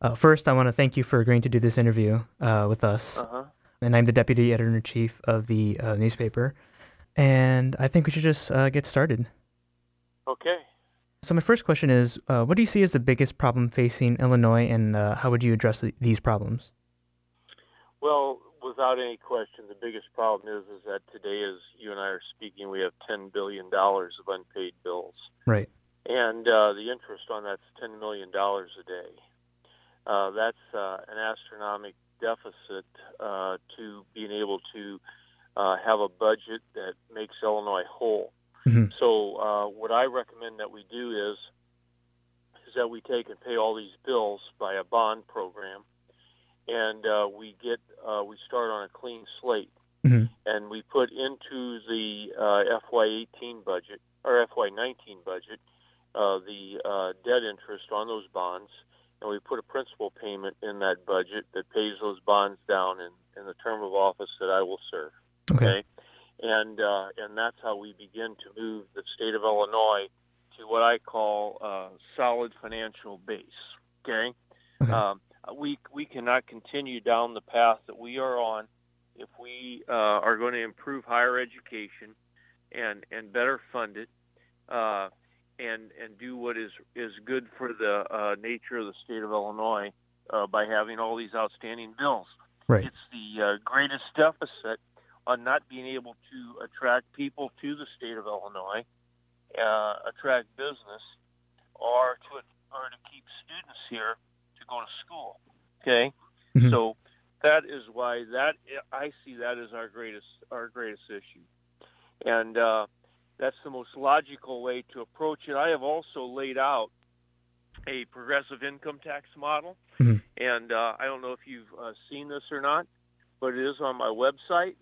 Uh, first, I want to thank you for agreeing to do this interview uh, with us. Uh-huh. And I'm the deputy editor in chief of the uh, newspaper. And I think we should just uh, get started. Okay. So, my first question is uh, What do you see as the biggest problem facing Illinois, and uh, how would you address th- these problems? Well, without any question, the biggest problem is is that today, as you and I are speaking, we have ten billion dollars of unpaid bills, Right. and uh, the interest on that's ten million dollars a day. Uh, that's uh, an astronomical deficit uh, to being able to uh, have a budget that makes Illinois whole. Mhm. So, uh, what I recommend that we do is is that we take and pay all these bills by a bond program and uh, we get uh, we start on a clean slate, Mhm. and we put into the uh, FY18 budget or FY19 budget uh, the uh, debt interest on those bonds, and we put a principal payment in that budget that pays those bonds down in, in the term of office that I will serve. Okay. and uh, and that's how we begin to move the state of Illinois to what I call a solid financial base. Okay. Okay. Um, we we cannot continue down the path that we are on if we uh, are going to improve higher education and and better fund it uh, and and do what is is good for the uh, nature of the state of Illinois uh, by having all these outstanding bills. Right. It's the uh, greatest deficit on not being able to attract people to the state of Illinois, uh, attract business, or to or to keep students here to go to school. Okay, Mhm. so that is why that I see that as our greatest our greatest issue, and uh, that's the most logical way to approach it. I have also laid out a progressive income tax model, Mhm. and uh, I don't know if you've uh, seen this or not, but it is on my website,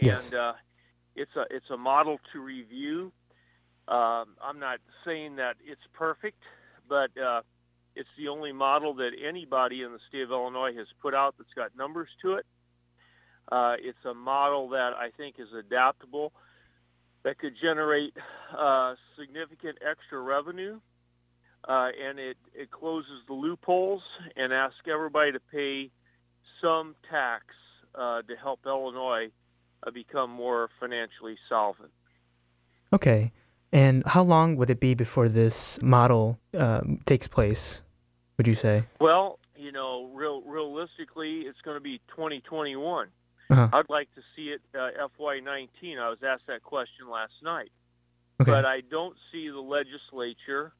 Yes. and uh, it's a it's a model to review. Um, I'm not saying that it's perfect, but uh, it's the only model that anybody in the state of Illinois has put out that's got numbers to it. Uh, it's a model that I think is adaptable, that could generate uh, significant extra revenue, uh, and it, it closes the loopholes and asks everybody to pay some tax uh, to help Illinois uh, become more financially solvent. Okay. And how long would it be before this model um, takes place, would you say? Well, you know, real realistically, it's going to be 2021. Uh-huh. I'd like to see it uh, FY19. I was asked that question last night, Okay. but I don't see the legislature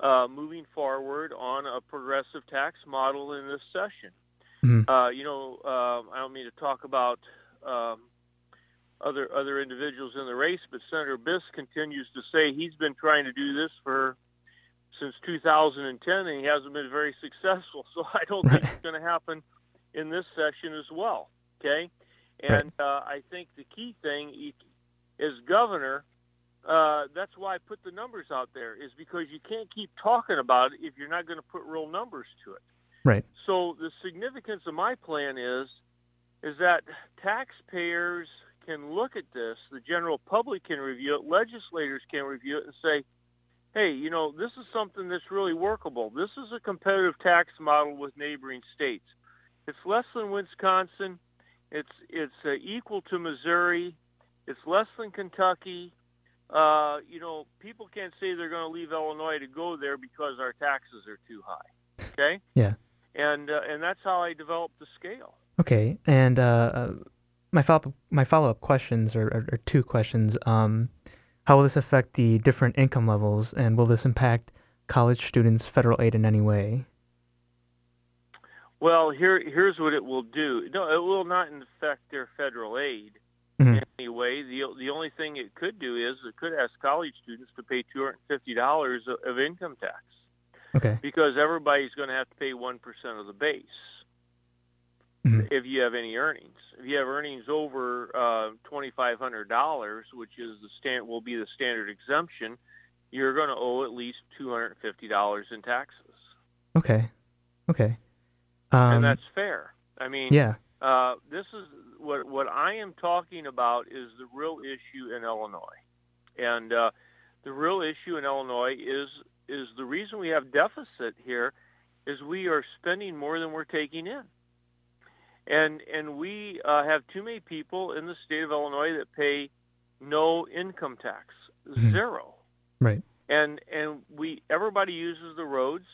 uh, moving forward on a progressive tax model in this session. Mhm. Uh, you know, um, I don't mean to talk about um, other other individuals in the race, but Senator Biss continues to say he's been trying to do this for since 2010, and he hasn't been very successful. So I don't think it's going to happen in this session as well. Okay, and uh, I think the key thing is governor. Uh, that's why I put the numbers out there is because you can't keep talking about it if you're not going to put real numbers to it. Right. So the significance of my plan is is that taxpayers can look at this, the general public can review it, legislators can review it and say, hey, you know, this is something that's really workable. This is a competitive tax model with neighboring states. It's less than Wisconsin. It's it's uh, equal to Missouri. It's less than Kentucky. Uh, you know, people can't say they're going to leave Illinois to go there because our taxes are too high. Okay. Yeah. And uh, and that's how I developed the scale. Okay, and uh, uh, my follow my follow up questions are, are, are two questions. Um, how will this affect the different income levels, and will this impact college students' federal aid in any way? Well, here here's what it will do. No, it will not affect their federal aid Mhm. in any way. The the only thing it could do is it could ask college students to pay two hundred fifty dollars of income tax Okay. because everybody's going to have to pay one percent of the base Mhm. if you have any earnings. If you have earnings over uh, twenty five hundred dollars, which is the stand will be the standard exemption, you're going to owe at least two hundred fifty dollars in taxes, Okay. Okay. Um, and that's fair. I mean, yeah. Uh, this is what what I am talking about is the real issue in Illinois, and uh, the real issue in Illinois is is the reason we have deficit here is we are spending more than we're taking in. And, and we uh, have too many people in the state of Illinois that pay no income tax, Mhm. zero. Right. And, and we, everybody uses the roads,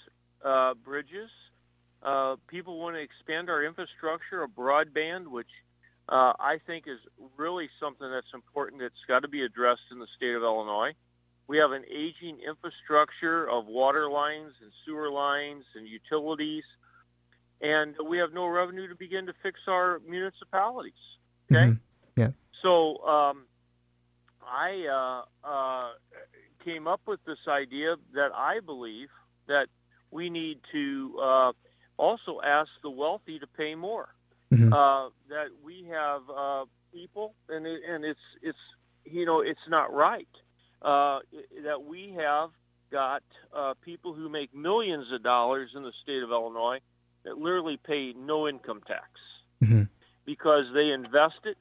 uh, bridges. Uh, people want to expand our infrastructure, a broadband, which uh, I think is really something that's important that's got to be addressed in the state of Illinois. We have an aging infrastructure of water lines and sewer lines and utilities, and we have no revenue to begin to fix our municipalities. Okay? Mhm. Yeah. So um, I uh, uh, came up with this idea that I believe that we need to uh, also ask the wealthy to pay more. Mhm. Uh, that we have uh, people, and it, and it's it's you know it's not right uh, that we have got uh, people who make millions of dollars in the state of Illinois that literally pay no income tax Mhm. because they invest it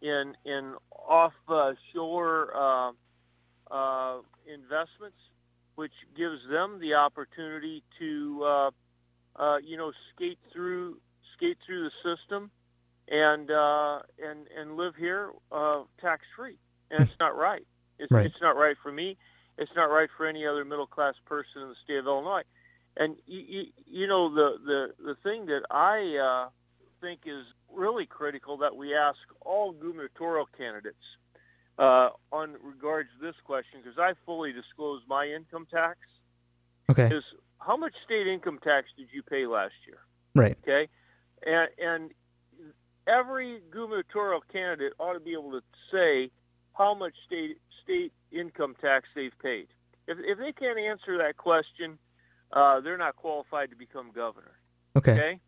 in in offshore uh, uh, investments, which gives them the opportunity to uh, you know skate through skate through the system and uh, and and live here uh, tax free, and it's not right. It's Right. it's not right for me. It's not right for any other middle class person in the state of Illinois. And you, you, you know the, the the thing that I uh, think is really critical that we ask all gubernatorial candidates uh, on regards to this question, because I fully disclose my income tax, Okay. is how much state income tax did you pay last year? Right. Okay, and and every gubernatorial candidate ought to be able to say how much state state income tax they've paid. If if they can't answer that question, uh, they're not qualified to become governor. Okay. Okay,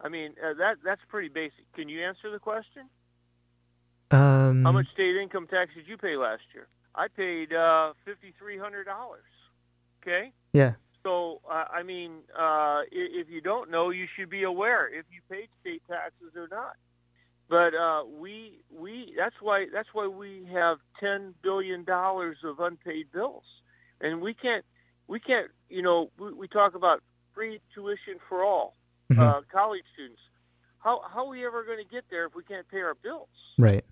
I mean uh, that that's pretty basic. Can you answer the question? Um. How much state income tax did you pay last year? I paid uh, fifty three hundred dollars. Okay. Yeah. So uh, I mean, uh, if you don't know, you should be aware if you paid state taxes or not. But uh, we we that's why that's why we have ten billion dollars of unpaid bills, and we can't we can't you know we, we talk about free tuition for all Mhm. uh, college students. How how are we ever going to get there if we can't pay our bills? right.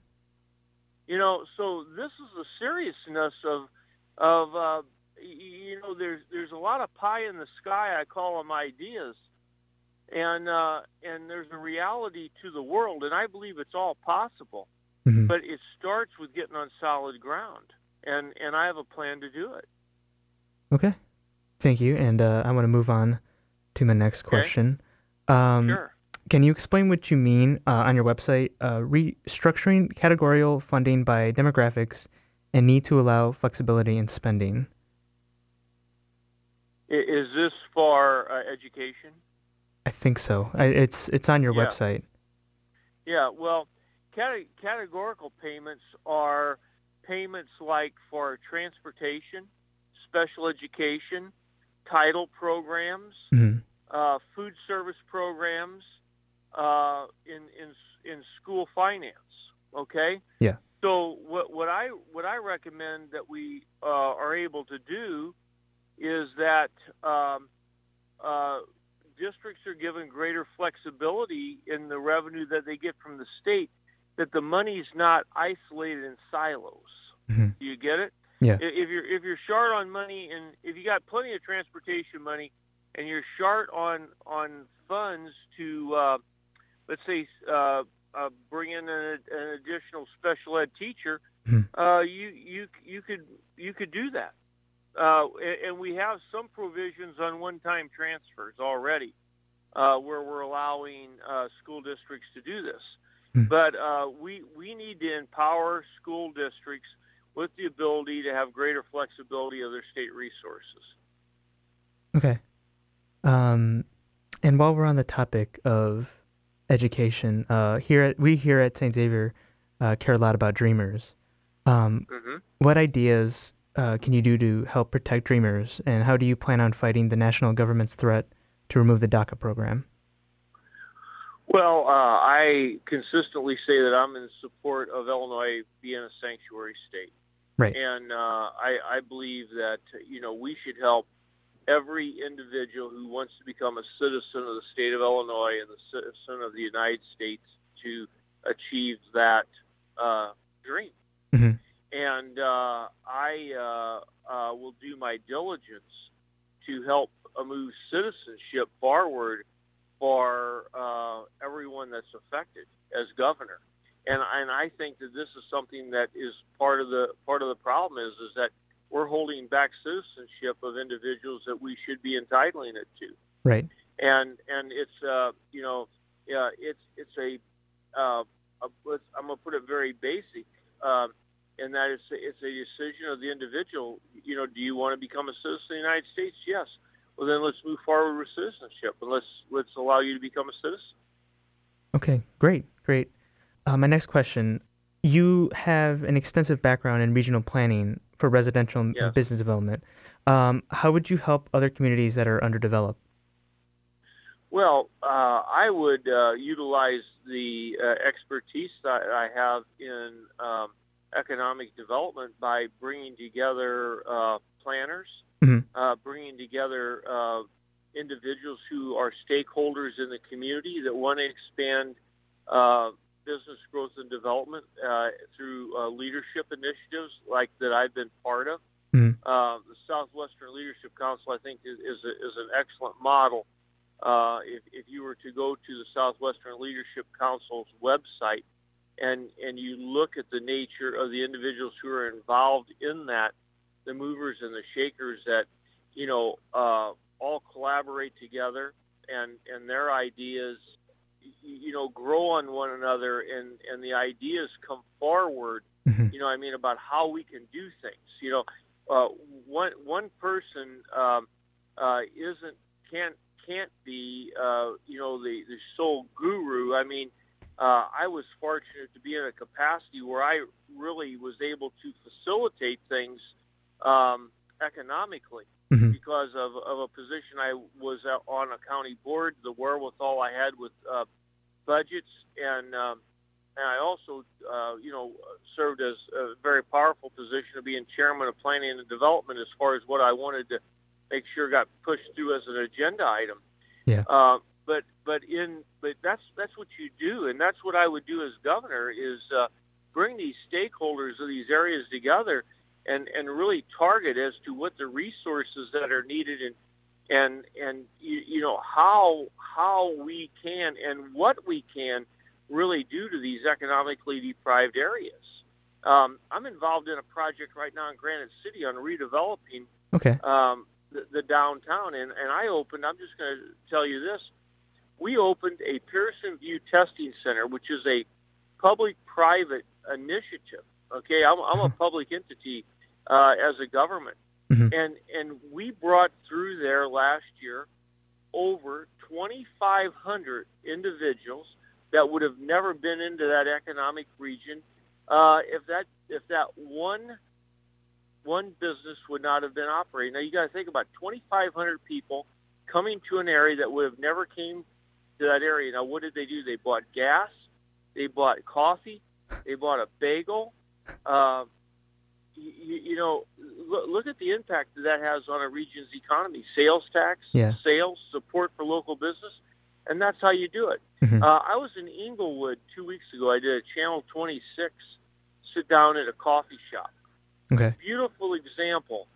You know, so this is the seriousness of of uh, you know there's there's a lot of pie in the sky. I call them ideas, and uh, and there's a reality to the world, and I believe it's all possible. Mhm. But it starts with getting on solid ground, and and I have a plan to do it. Okay. Thank you. And uh, I want to move on to my next Okay. question. Um, sure. Can you explain what you mean uh, on your website, uh, restructuring categorical funding by demographics and need to allow flexibility in spending? Is this for uh, education? I think so. I, it's it's on your Yeah. website. Yeah, well, cate- categorical payments are payments like for transportation, special education, title programs, hmm uh, food service programs, uh, in in in school finance. Okay. Yeah. So what what I what I recommend that we uh, are able to do is that um, uh, districts are given greater flexibility in the revenue that they get from the state. That the money's not isolated in silos. hmm Do you get it? Yeah. If you're if you're short on money and if you got plenty of transportation money and you're short on on funds to uh, let's say uh, uh, bring in an, an additional special ed teacher, Mhm. uh, you you you could you could do that. Uh, and we have some provisions on one-time transfers already, uh, where we're allowing uh, school districts to do this. Hmm. But uh, we we need to empower school districts with the ability to have greater flexibility of their state resources. Okay. Um, and while we're on the topic of education, uh, here at, we here at St. Xavier uh, care a lot about dreamers. Um, Mm-hmm. what ideas uh, can you do to help protect dreamers, and how do you plan on fighting the national government's threat to remove the DACA program? Well, uh, I consistently say that I'm in support of Illinois being a sanctuary state. Right. And uh, I, I believe that, you know, we should help every individual who wants to become a citizen of the state of Illinois and the citizen of the United States to achieve that uh, dream. Mm-hmm. And uh, I uh, uh, will do my diligence to help move citizenship forward for uh, everyone that's affected as governor. And and I think that this is something that is part of the part of the problem is is that we're holding back citizenship of individuals that we should be entitling it to. Right. And and it's uh, you know yeah it's it's a, uh, a I'm gonna put it very basic. Um, and that is it's a decision of the individual. You know, do you want to become a citizen of the United States? Yes. Well, then let's move forward with citizenship, and let's let's allow you to become a citizen. Okay, great, great. Uh, my next question: You have an extensive background in regional planning for residential yes. and business development. Um, how would you help other communities that are underdeveloped? Well, uh, I would uh, utilize the uh, expertise that I have in um, economic development by bringing together uh, planners, mm-hmm. uh, bringing together uh, individuals who are stakeholders in the community that want to expand uh, business growth and development uh, through uh, leadership initiatives like that I've been part of. Mm-hmm. the Southwestern Leadership Council, I think, is, is, a, is an excellent model. if, if you were to go to the Southwestern Leadership Council's website, and and you look at the nature of the individuals who are involved in that, the movers and the shakers that, you know, uh, all collaborate together and and their ideas, you know, grow on one another and and the ideas come forward. Mm-hmm. You know, I mean about how we can do things. You know, uh, one one person um, uh, isn't can't can't be uh, you know the the sole guru. I mean uh, I was fortunate to be in a capacity where I really was able to facilitate things um, economically mm-hmm. because of, of a position I was on a county board, the wherewithal I had with uh, budgets, and um, and I also, uh, you know, served as a very powerful position of being chairman of planning and development as far as what I wanted to make sure got pushed through as an agenda item. Yeah. Uh, but but in but that's that's what you do, and that's what I would do as governor is uh, bring these stakeholders of these areas together and and really target as to what the resources that are needed and and and you, you know how how we can and what we can really do to these economically deprived areas. Um, I'm involved in a project right now in Granite City on redeveloping okay. um, the, the downtown, and, and I opened. I'm just going to tell you this: we opened a Pearson VUE Testing Center, which is a public-private initiative. Okay, I'm, I'm a mm-hmm. public entity uh, as a government, mm-hmm. and and we brought through there last year over 2,500 individuals that would have never been into that economic region uh, if that if that one one business would not have been operating. Now you got to think about 2,500 people coming to an area that would have never came to that area. Now, what did they do? They bought gas, they bought coffee, they bought a bagel. Uh, you, you know, look, look at the impact that that has on a region's economy. Sales tax, yeah. sales, support for local business, and that's how you do it. Mm-hmm. Uh, I was in Englewood two weeks ago. I did a Channel 26 sit down at a coffee shop. Okay. Beautiful example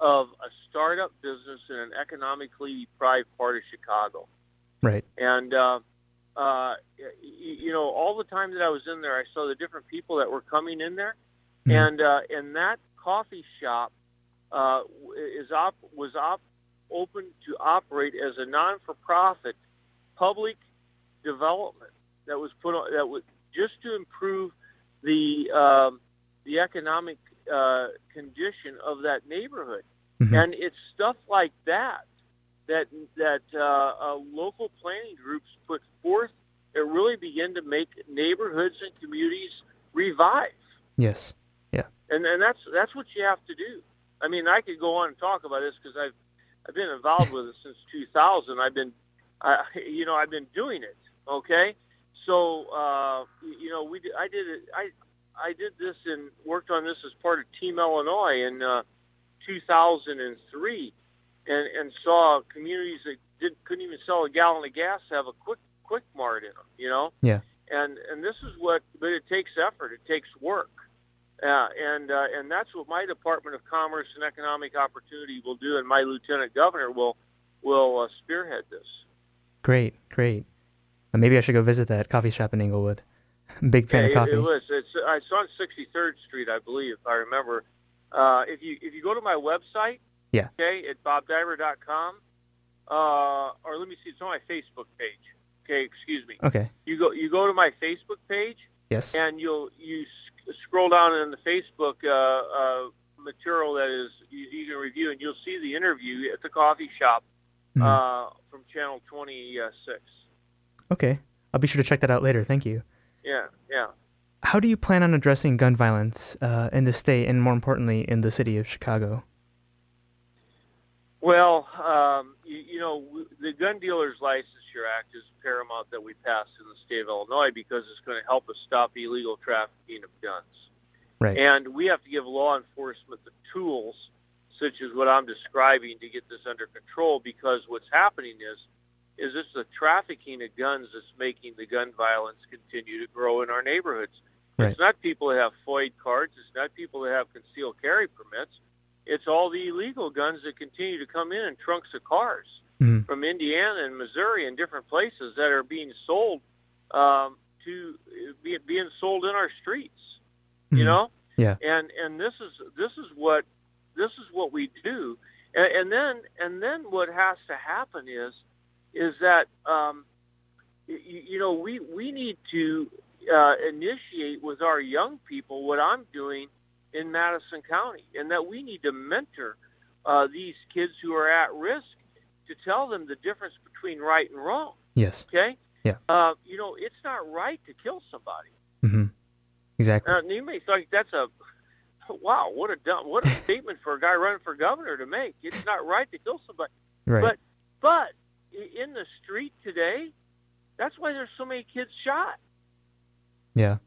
of a startup business in an economically deprived part of Chicago. Right. And uh, uh, you know, all the time that I was in there, I saw the different people that were coming in there, mm-hmm. and uh, and that coffee shop uh, is op was op open to operate as a non-for-profit public development that was put on that was just to improve the um, the economic uh, condition of that neighborhood. Mm-hmm. And it's stuff like that that that uh, uh, local planning groups put forth that really begin to make neighborhoods and communities revive. Yes. Yeah. And and that's that's what you have to do. I mean, I could go on and talk about this because I've I've been involved with it since 2000. I've been, uh, you know, I've been doing it. Okay. So uh, you know, we I did it. I I did this and worked on this as part of Team Illinois in uh, 2003 and and saw communities that did, couldn't even sell a gallon of gas have a quick quick mart in them. You know. Yeah. And and this is what, but it takes effort. It takes work. Uh, and uh, and that's what my Department of Commerce and Economic Opportunity will do, and my Lieutenant Governor will will uh, spearhead this. Great, great. Uh, maybe I should go visit that coffee shop in Englewood. Big fan yeah, of coffee. It, it was. It's, uh, it's on 63rd Street, I believe, if I remember. Uh, if you if you go to my website, Yeah. okay, at bobdaiber.com, uh, or let me see, it's on my Facebook page. Okay, excuse me. Okay. You go you go to my Facebook page, Yes. and you'll you s- scroll down in the Facebook uh, uh, material that is you, you can review, and you'll see the interview at the coffee shop Mhm. uh, from Channel 26. okay. I'll be sure to check that out later. Thank you. Yeah, yeah. How do you plan on addressing gun violence uh, in the state and, more importantly, in the city of Chicago? Well, um, you, you know, the Gun Dealers Licensure Act is paramount that we pass in the state of Illinois because it's going to help us stop illegal trafficking of guns. Right. And we have to give law enforcement the tools, such as what I'm describing, to get this under control. Because what's happening is, is it's the trafficking of guns that's making the gun violence continue to grow in our neighborhoods. Right. It's not people that have FOID cards. It's not people that have concealed carry permits. It's all the illegal guns that continue to come in in trunks of cars Mhm. from Indiana and Missouri and different places that are being sold um, to be, being sold in our streets. You Mhm. know, Yeah. and and this is this is what this is what we do, and, and then and then what has to happen is is that um, you, you know we we need to uh, initiate with our young people what I'm doing in Madison County, and that we need to mentor uh, these kids who are at risk to tell them the difference between right and wrong. Yes. Okay. Yeah. Uh, you know, it's not right to kill somebody. hmm Exactly. Now, you may think that's a wow, what a dumb, what a statement for a guy running for governor to make. It's not right to kill somebody. right. But but in the street today, that's why there's so many kids shot. yeah.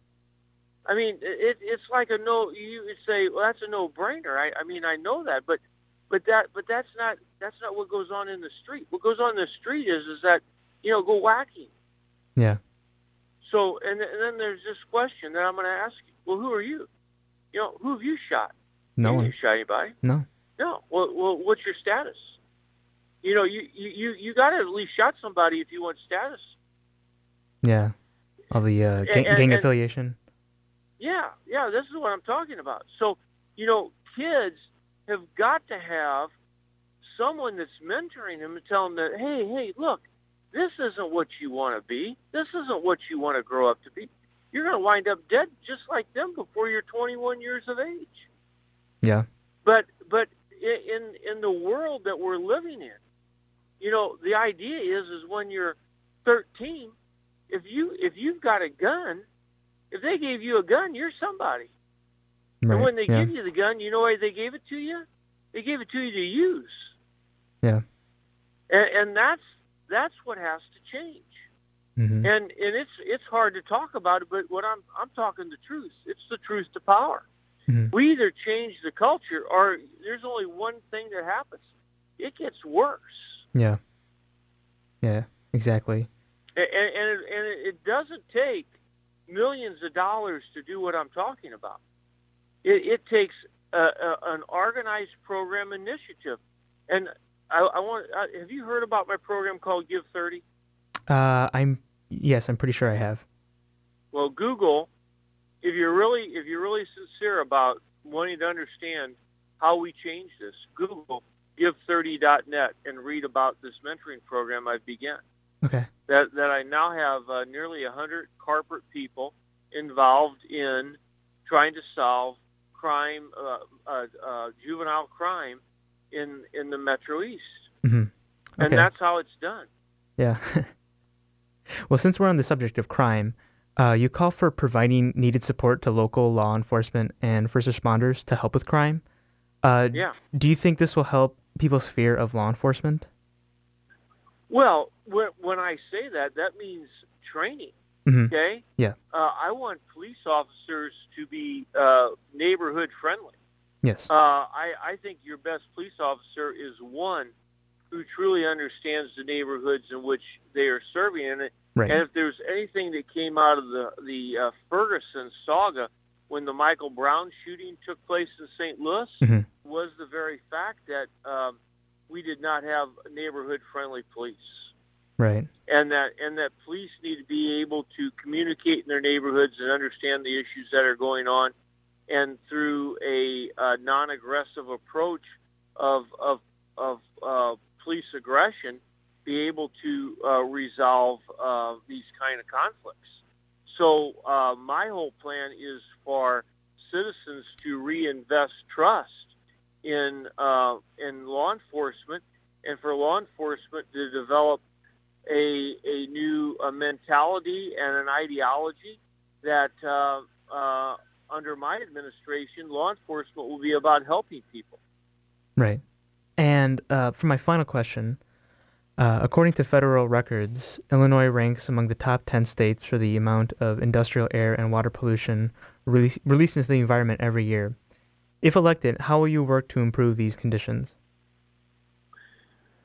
I mean, it, it's like a no. You would say, well, that's a no-brainer. I, I mean, I know that, but but that but that's not that's not what goes on in the street. What goes on in the street is is that you know go whacking. Yeah. So and, and then there's this question that I'm going to ask you. Well, who are you? You know, who have you shot? No you one. didn't shot anybody. No. No. Well, well, what's your status? You know, you you you, you got to at least shot somebody if you want status. Yeah. All the uh, And- gang, and- gang affiliation. Yeah, yeah, this is what I'm talking about. So, you know, kids have got to have someone that's mentoring them and telling them that, hey, hey, look, this isn't what you want to be. This isn't what you want to grow up to be. You're going to wind up dead just like them before you're 21 years of age. Yeah. But but in in the world that we're living in, you know, the idea is is when you're 13, if you if you've got a gun, if they gave you a gun, you're somebody. Right. And when they yeah. give you the gun, you know why they gave it to you? They gave it to you to use. Yeah. And, and that's that's what has to change. hmm And and it's it's hard to talk about it, but what I'm I'm talking the truth. It's the truth to power. Mhm. We either change the culture, or there's only one thing that happens. It gets worse, Yeah. Yeah. Exactly. and and, and, it, and it doesn't take millions of dollars to do what I'm talking about. It, it takes a, a, an organized program initiative, and I, I want. Uh, have you heard about my program called Give Thirty? Uh, I'm yes, I'm pretty sure I have. Well, Google, if you're really if you're really sincere about wanting to understand how we change this, Google give30.net and read about this mentoring program I've begun. Okay. That that I now have uh, nearly 100 corporate people involved in trying to solve crime, uh, uh, uh, juvenile crime in in the Metro East, hmm and that's how it's done. Yeah. well, since we're on the subject of crime, uh, you call for providing needed support to local law enforcement and first responders to help with crime. Uh, Yeah. Do you think this will help people's fear of law enforcement? Well, when, I say that, that means training. hmm Okay. Yeah. Uh, I want police officers to be uh, neighborhood friendly. Yes. Uh, I, I think your best police officer is one who truly understands the neighborhoods in which they are serving. And, Right. and if there's anything that came out of the the uh, Ferguson saga when the Michael Brown shooting took place in St. Louis, Mhm. was the very fact that um, we did not have neighborhood-friendly police Right. and that and that police need to be able to communicate in their neighborhoods and understand the issues that are going on, and through a uh, non-aggressive approach of of of uh, police aggression, be able to uh, resolve uh, these kind of conflicts. So uh, my whole plan is for citizens to reinvest trust in uh, in law enforcement, and for law enforcement to develop a, a new uh, mentality and an ideology that uh, uh, under my administration, law enforcement will be about helping people. Right. And uh, for my final question, uh, according to federal records, Illinois ranks among the top 10 states for the amount of industrial air and water pollution release, released into the environment every year. If elected, how will you work to improve these conditions?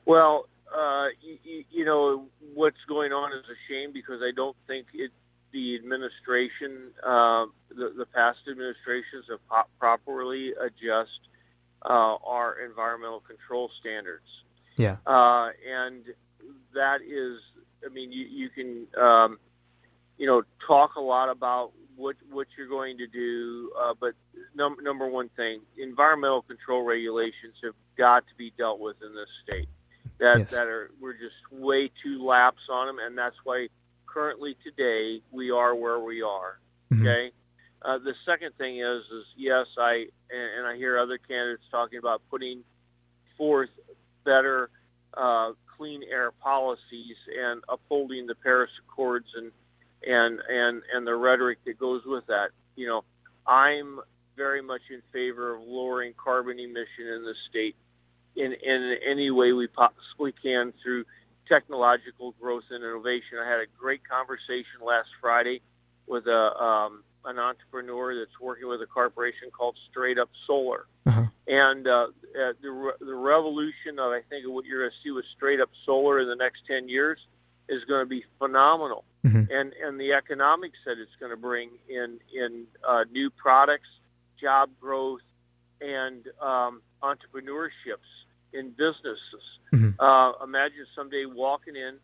Well, uh, you, you know, what's going on is a shame because I don't think it, the administration, uh, the, the past administrations have po- properly adjust uh, our environmental control standards. Yeah. Uh, and that is, I mean, you, you can, um, you know, talk a lot about what what you're going to do, uh, but num- number one thing, environmental control regulations have got to be dealt with in this state. That Yes. that are we're just way too lax on them, and that's why currently today we are where we are. Mhm. Okay. Uh, the second thing is, is yes, I and, and I hear other candidates talking about putting forth better uh, clean air policies and upholding the Paris Accords and and and and the rhetoric that goes with that. You know, I'm very much in favor of lowering carbon emission in the state in in any way we possibly can through technological growth and innovation. I had a great conversation last Friday with a um, an entrepreneur that's working with a corporation called Straight Up Solar. Uh-huh. And uh, uh, the re- the revolution of I think of what you're going to see with straight up solar in the next ten years to be phenomenal. Mhm. And and the economics that it's going to bring in in uh, new products, job growth, and um, entrepreneurships in businesses. Mhm. Uh, imagine someday walking in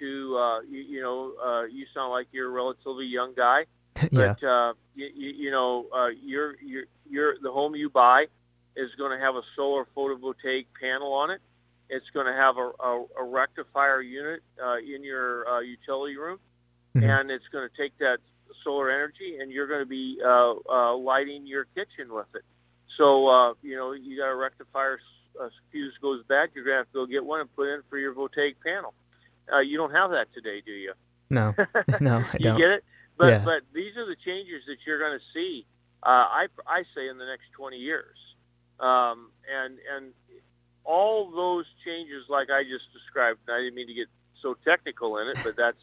to uh, you, you know uh, you sound like you're a relatively young guy yeah. but uh, you, you, you know, uh, your your your the home you buy is going to have a solar photovoltaic panel on it. It's going to have a, a, a rectifier unit uh, in your uh, utility room, Mhm. and it's going to take that solar energy, and you're going to be uh, uh, lighting your kitchen with it. So uh, you know, you got a rectifier uh, fuse goes bad, you're going to have to go get one and put in for your voltaic panel. Uh, you don't have that today, do you? No. No, I you don't. get it? But Yeah. but these are the changes that you're going to see. Uh, I I say in the next 20 years, um, and and all those changes, like I just described. I didn't mean to get so technical in it, but that's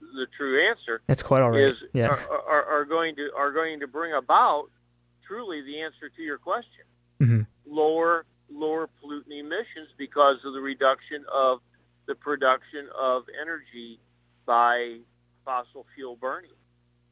the true answer. It's quite all right. Is yeah. are, are, are going to are going to bring about truly the answer to your question. Mhm. Lower lower pollutant emissions because of the reduction of the production of energy by fossil fuel burning.